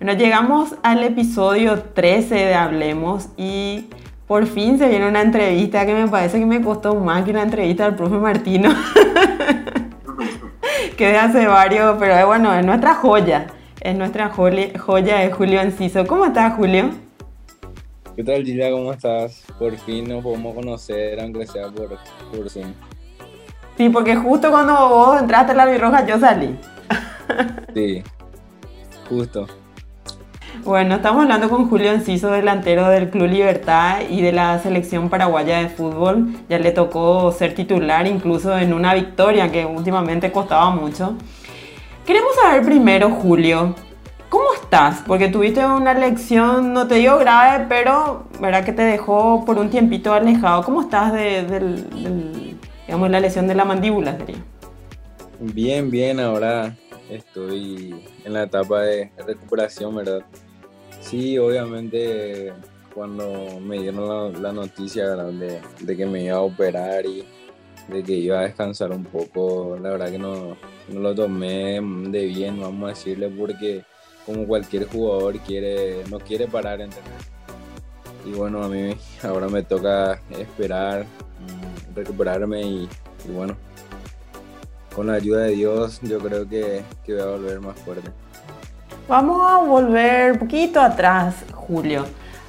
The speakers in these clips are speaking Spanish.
Bueno, llegamos al episodio 13 de Hablemos y por fin se viene una entrevista que me parece que me costó más que una entrevista al profe Martino. que de hace varios, pero bueno, es nuestra joya. Es nuestra joya de Julio Enciso. ¿Cómo estás, Julio? ¿Qué tal, Gilia? ¿Cómo estás? Por fin nos podemos conocer, aunque sea por, por Zoom. Sí, porque justo cuando vos entraste a la birroja yo salí. Sí, justo. Bueno, estamos hablando con Julio Enciso, delantero del Club Libertad y de la selección paraguaya de fútbol. Ya le tocó ser titular incluso en una victoria que últimamente costaba mucho. Queremos saber primero, Julio, ¿cómo estás? Porque tuviste una lección, no te dio grave, pero verdad que te dejó por un tiempito alejado. ¿Cómo estás de, digamos, la lesión de la mandíbula? Sería? Bien, bien, ahora estoy en la etapa de recuperación, ¿verdad? Sí, obviamente cuando me dieron la, noticia de, que me iba a operar y de que iba a descansar un poco, la verdad que no, lo tomé de bien, vamos a decirle, porque como cualquier jugador quiere, no quiere parar, ¿entendés? Y bueno, a mí ahora me toca esperar, mm, recuperarme y, bueno, con la ayuda de Dios yo creo que, que voy a volver más fuerte. Vamos a volver un poquito atrás, Julio.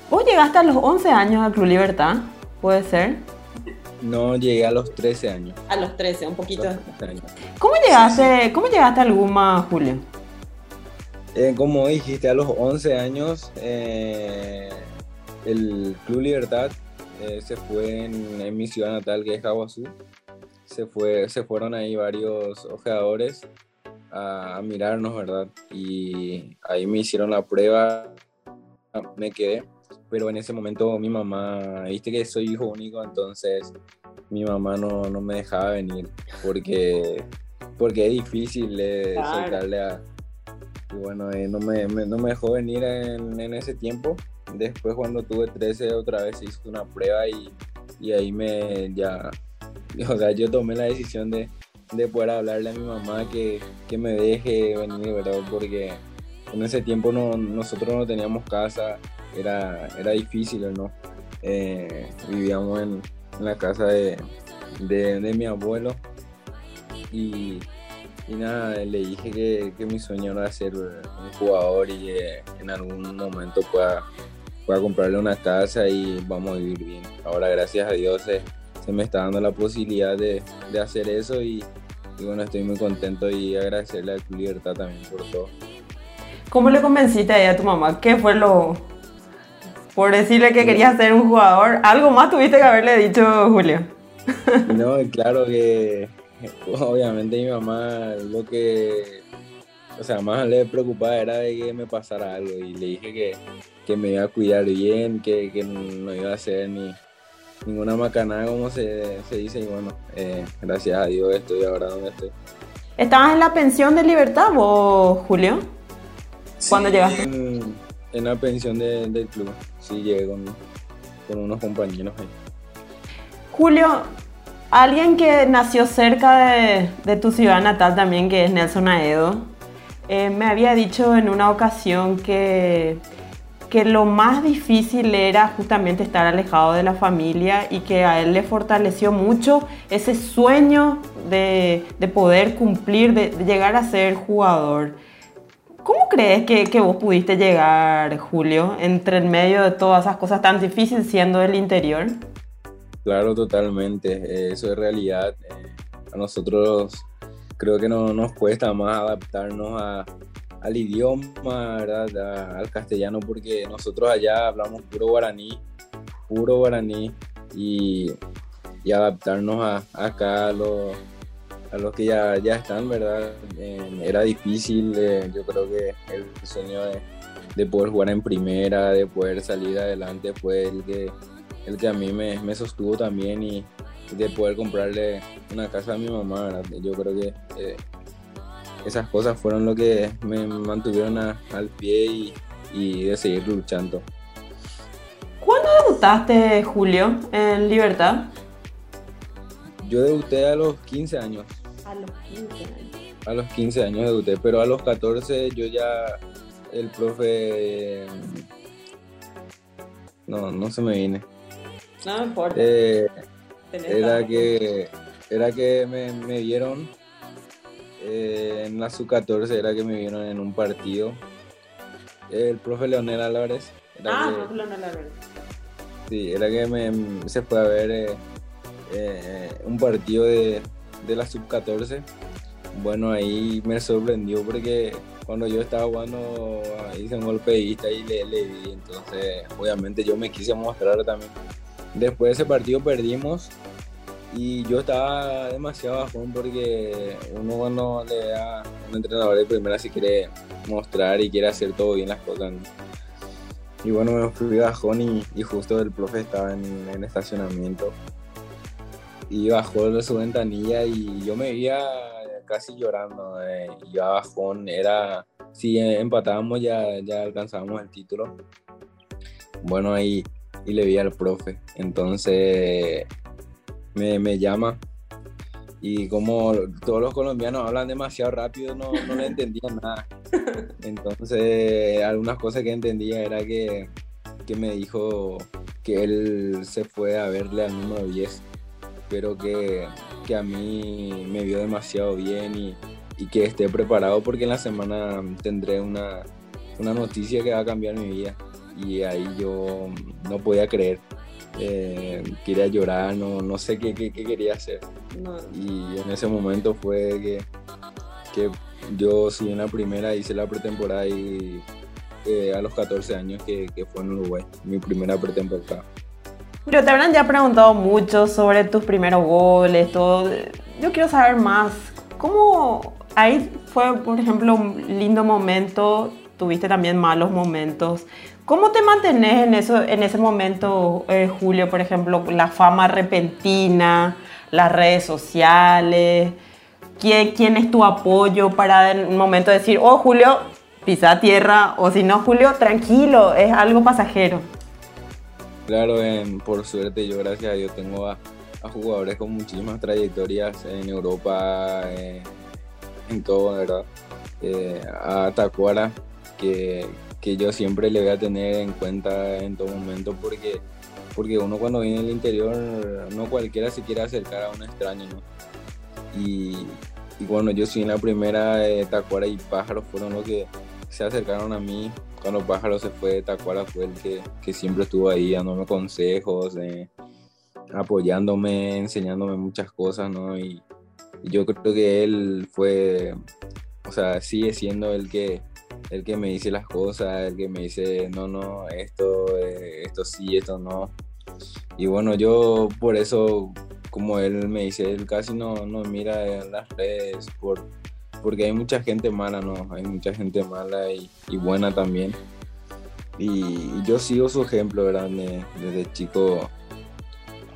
¿Vos llegaste a los 11 años al Club Libertad? ¿Puede ser? No, llegué a los 13 años. A los 13, un poquito. ¿Cómo llegaste, ¿Cómo llegaste al Guma, Julio? Eh, como dijiste, a los 11 años eh, el Club Libertad eh, se fue en, mi ciudad natal, que es Jaguazú. Se, fue, se fueron ahí varios ojeadores a, mirarnos, ¿verdad? Y ahí me hicieron la prueba, me quedé, pero en ese momento mi mamá, viste que soy hijo único, entonces mi mamá no, no me dejaba venir porque, porque es difícil eh, soltarle a... Y bueno, eh, no, me, no me dejó venir en, en, ese tiempo. Después cuando tuve 13 otra vez hice una prueba y, y ahí me ya... O sea, yo tomé la decisión de, de poder hablarle a mi mamá que, que me deje venir, ¿verdad? Porque en ese tiempo no, nosotros no teníamos casa, era, era difícil, ¿no? Eh, vivíamos en, la casa de, de, mi abuelo y, y, nada, le dije que, que, mi sueño era ser un jugador y que en algún momento pueda, pueda comprarle una casa y vamos a vivir bien. Ahora, gracias a Dios, se, se me está dando la posibilidad de, de hacer eso y, y bueno, estoy muy contento y agradecerle a tu libertad también por todo. ¿Cómo le convenciste a, a tu mamá? ¿Qué fue lo... Por decirle que querías ser un jugador, algo más tuviste que haberle dicho Julio. No, claro que obviamente mi mamá lo que, o sea, más le preocupaba era de que me pasara algo y le dije que, que me iba a cuidar bien, que, que no iba a hacer ni, ninguna macanada, como se, dice, y bueno, eh, gracias a Dios estoy ahora donde estoy. ¿Estabas en la pensión de libertad vos, Julio? ¿Cuándo llegaste? En, la pensión del club, sí, llegué con, unos compañeros ahí. Julio, alguien que nació cerca de, tu ciudad natal también, que es Nelson Aedo, eh, me había dicho en una ocasión que que lo más difícil era justamente estar alejado de la familia y que a él le fortaleció mucho ese sueño de, poder cumplir, de, llegar a ser jugador. ¿Cómo crees que, que, vos pudiste llegar, Julio, entre el medio de todas esas cosas tan difíciles siendo del interior? Claro, totalmente. Eso es realidad. Eh, a nosotros creo que no, nos cuesta más adaptarnos a, al idioma, ¿verdad? al castellano, porque nosotros allá hablamos puro guaraní, puro guaraní, y, adaptarnos a, acá a los, a los que ya, ya están, ¿verdad? era difícil, eh, yo creo que el sueño de, poder jugar en primera, de poder salir adelante fue el que, el que a mí me, sostuvo también y de poder comprarle una casa a mi mamá. Yo creo que eh, esas cosas fueron lo que me mantuvieron al pie y, de seguir luchando. ¿Cuándo debutaste, Julio, en Libertad? Yo debuté a los 15 años. A los 15 años. a los 15 años debuté, pero a los 14 yo ya, el profe, no, no se me viene. No importa. Eh, era que, era que me, me vieron eh, en la sub-14, era que me vieron en un partido. El profe Leonel Álvarez. ah, profe Leonel Álvarez. Sí, era que me, se fue a ver eh, eh, un partido de, de la sub-14. Bueno, ahí me sorprendió porque cuando yo estaba jugando hice un golpe de vista y le, le vi. Entonces, obviamente yo me quise mostrar también. Después de ese partido perdimos y yo estaba demasiado bajón porque uno cuando le da un entrenador de primera si quiere mostrar y quiere hacer todo bien las cosas. Y bueno, me fui bajón y, y justo el profe estaba en, en estacionamiento. Y bajó de su ventanilla y yo me veía casi llorando. Eh, yo bajón, era, si empatábamos ya, ya alcanzábamos el título. Bueno, ahí y le vi al profe. Entonces me, me llama y como todos los colombianos hablan demasiado rápido, no, no le entendía nada. Entonces, algunas cosas que entendía era que, que, me dijo que él se fue a verle al número 10, pero que, que a mí me vio demasiado bien y, y, que esté preparado porque en la semana tendré una, una noticia que va a cambiar mi vida. Y ahí yo no podía creer eh, quería llorar, no, no sé qué, qué, quería hacer. Y en ese momento fue que, que yo sí en la primera hice la pretemporada y eh, a los 14 años que, que, fue en Uruguay, mi primera pretemporada. Pero te habrán ya preguntado mucho sobre tus primeros goles, todo. Yo quiero saber más. ¿Cómo ahí fue, por ejemplo, un lindo momento? Tuviste también malos momentos. ¿Cómo te mantenés en, en ese momento, eh, Julio, por ejemplo, la fama repentina, las redes sociales? ¿Quién, ¿Quién, es tu apoyo para en un momento decir, oh, Julio, pisa tierra, o si no, Julio, tranquilo, es algo pasajero? Claro, por suerte, yo gracias a Dios tengo a, jugadores con muchísimas trayectorias en Europa, en todo, ¿verdad? Eh, a Tacuara, que, que yo siempre le voy a tener en cuenta en todo momento porque, porque uno cuando viene del interior no cualquiera se quiere acercar a un extraño, ¿no? Y, y bueno, yo sí en la primera eh, Tacuara y Pájaro fueron los que se acercaron a mí. Cuando Pájaro se fue, Tacuara fue el que, que siempre estuvo ahí dándome consejos, eh, apoyándome, enseñándome muchas cosas, ¿no? Y, y yo creo que él fue, o sea, sigue siendo el que el que me dice las cosas, el que me dice, no, no, esto, eh, esto sí, esto no. Y bueno, yo por eso, como él me dice, él casi no, no mira las redes, por, porque hay mucha gente mala, ¿no? Hay mucha gente mala y, y buena también. Y, yo sigo su ejemplo, ¿verdad? desde chico,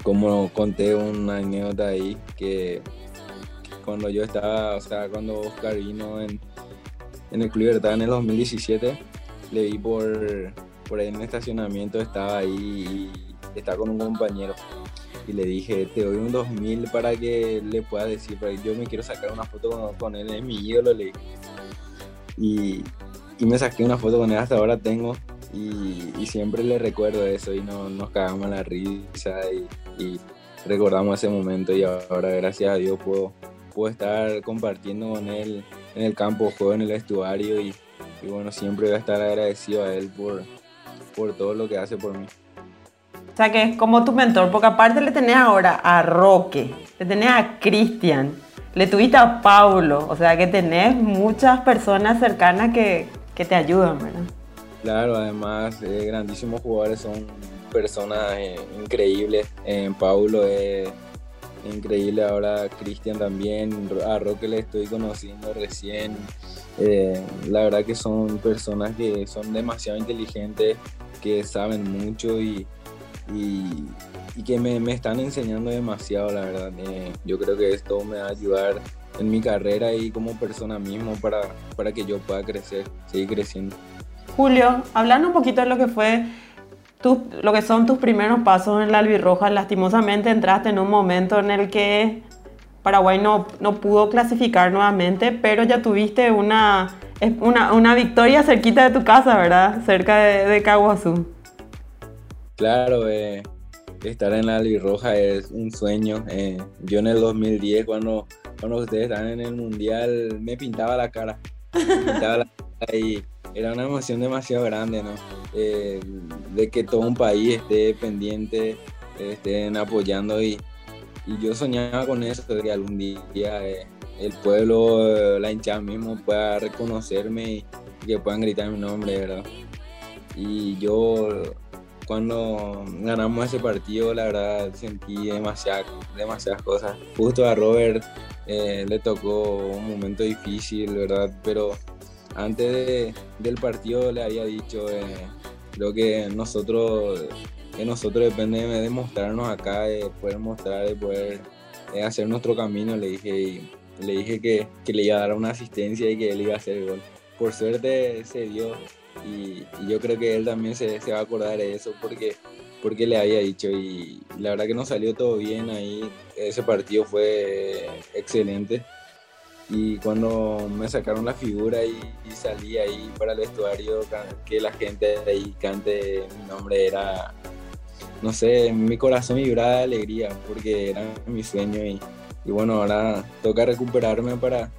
como conté una anécdota ahí, que, cuando yo estaba, o sea, cuando Oscar vino en en el Club Libertad en el 2017. Le vi por, por ahí en el estacionamiento, estaba ahí y estaba con un compañero. Y le dije, te doy un 2000 para que le pueda decir, yo me quiero sacar una foto con, él, es mi ídolo. Le y, y, me saqué una foto con él, hasta ahora tengo. Y, y siempre le recuerdo eso y no, nos cagamos la risa y, y recordamos ese momento y ahora gracias a Dios puedo, puedo estar compartiendo con él en el campo, juego en el estuario y, bueno, siempre voy a estar agradecido a él por, por todo lo que hace por mí. O sea que es como tu mentor, porque aparte le tenés ahora a Roque, le tenés a Cristian, le tuviste a Paulo, o sea que tenés muchas personas cercanas que, que te ayudan, ¿verdad? Claro, además, eh, grandísimos jugadores, son personas eh, increíbles. Eh, Paulo es increíble ahora Cristian también, a Roque le estoy conociendo recién. Eh, la verdad que son personas que son demasiado inteligentes, que saben mucho y, y, que me, me, están enseñando demasiado, la verdad. Eh, yo creo que esto me va a ayudar en mi carrera y como persona mismo para, para que yo pueda crecer, seguir creciendo. Julio, hablando un poquito de lo que fue lo que son tus primeros pasos en la albirroja, lastimosamente entraste en un momento en el que Paraguay no, no pudo clasificar nuevamente, pero ya tuviste una, una, una victoria cerquita de tu casa, ¿verdad? Cerca de, de Caguazú. Claro, eh, estar en la albirroja es un sueño. Eh, yo en el 2010, cuando, cuando ustedes estaban en el Mundial, me pintaba la cara. Me pintaba la cara y era una emoción demasiado grande, ¿no? Eh, de que todo un país esté pendiente, estén apoyando y, yo soñaba con eso, de que algún día eh, el pueblo, la hinchada mismo pueda reconocerme y, que puedan gritar mi nombre, ¿verdad? Y yo cuando ganamos ese partido, la verdad sentí demasiadas, demasiadas cosas. Justo a Robert eh, le tocó un momento difícil, ¿verdad? Pero antes del partido le había dicho, eh, creo que nosotros que nosotros depende de mostrarnos acá, de poder mostrar, de poder eh, hacer nuestro camino. Le dije, le dije que, que, le iba a dar una asistencia y que él iba a hacer el gol. Por suerte se dio y, yo creo que él también se, se, va a acordar de eso porque, porque le había dicho y la verdad que nos salió todo bien ahí. Ese partido fue excelente y cuando me sacaron la figura y, salí ahí para el vestuario, que la gente ahí cante mi nombre era no sé, mi corazón vibraba de alegría porque era mi sueño y, bueno, ahora toca recuperarme para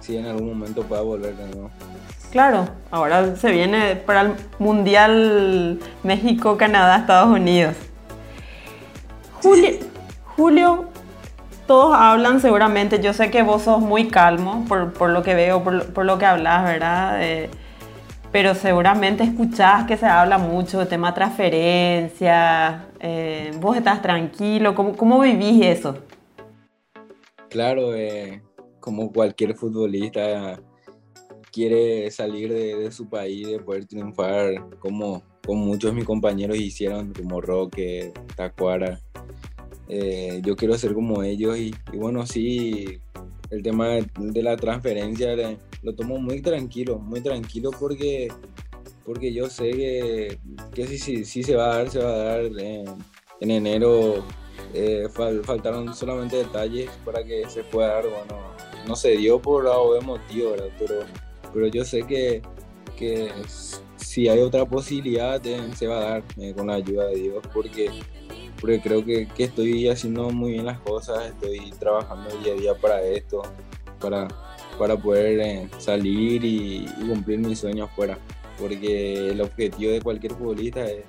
si en algún momento pueda volver de nuevo. Claro, ahora se viene para el Mundial México, Canadá, Estados Unidos. Julio, Julio, todos hablan seguramente, yo sé que vos sos muy calmo por, lo que veo, por, lo que hablas, ¿verdad? pero seguramente escuchás que se habla mucho de tema transferencia, eh, vos estás tranquilo, ¿cómo, cómo vivís eso? Claro, eh, como cualquier futbolista quiere salir de, su país, de poder triunfar, como, como muchos de mis compañeros hicieron, como Roque, Tacuara. Eh, yo quiero ser como ellos y, bueno, sí, el tema de, la transferencia lo tomo muy tranquilo, muy tranquilo porque, porque yo sé que, que si, si, se va a dar, se va a dar en, enero. Eh, faltaron solamente detalles para que se pueda dar, bueno, no se dio por algo motivo, ¿verdad? Pero, pero yo sé que, que si hay otra posibilidad se va a dar eh, con la ayuda de Dios porque porque creo que, que, estoy haciendo muy bien las cosas, estoy trabajando día a día para esto, para, para poder eh, salir y, cumplir mis sueños afuera, porque el objetivo de cualquier futbolista es,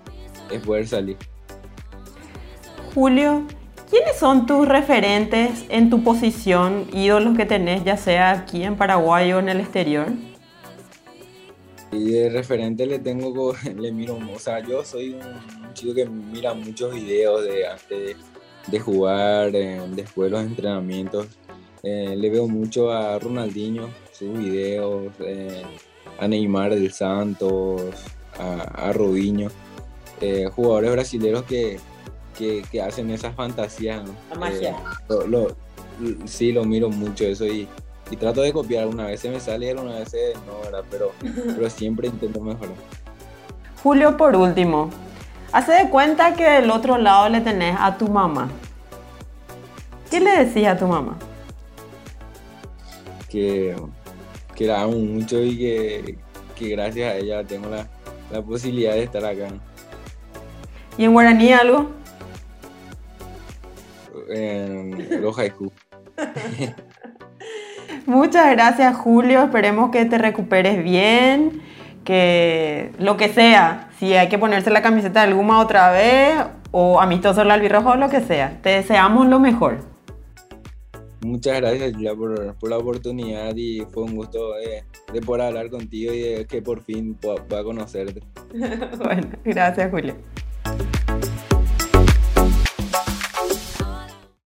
es poder salir. Julio, ¿quiénes son tus referentes en tu posición, ídolos que tenés, ya sea aquí en Paraguay o en el exterior? Y de referente le tengo, le miro, o sea, yo soy un chico que mira muchos videos de antes de, jugar, después de los entrenamientos. Eh, le veo mucho a Ronaldinho, sus videos, eh, a Neymar del Santos, a, a Robinho, eh, jugadores brasileños que, que, hacen esas fantasías. La magia. sí, lo miro mucho eso y y trato de copiar. Una vez se me sale, una vez no, ¿verdad? Pero, pero siempre intento mejorar. Julio, por último, hace de cuenta que del otro lado le tenés a tu mamá. ¿Qué le decís a tu mamá? Que, que la amo mucho y que, que gracias a ella tengo la, la, posibilidad de estar acá. ¿Y en guaraní algo? En los haiku. Muchas gracias Julio, esperemos que te recuperes bien, que lo que sea, si hay que ponerse la camiseta de alguna otra vez o amistoso el albirrojo o lo que sea, te deseamos lo mejor. Muchas gracias Julia por, por, la oportunidad y fue un gusto de, de, poder hablar contigo y de que por fin pueda, pueda conocerte. bueno, gracias Julio.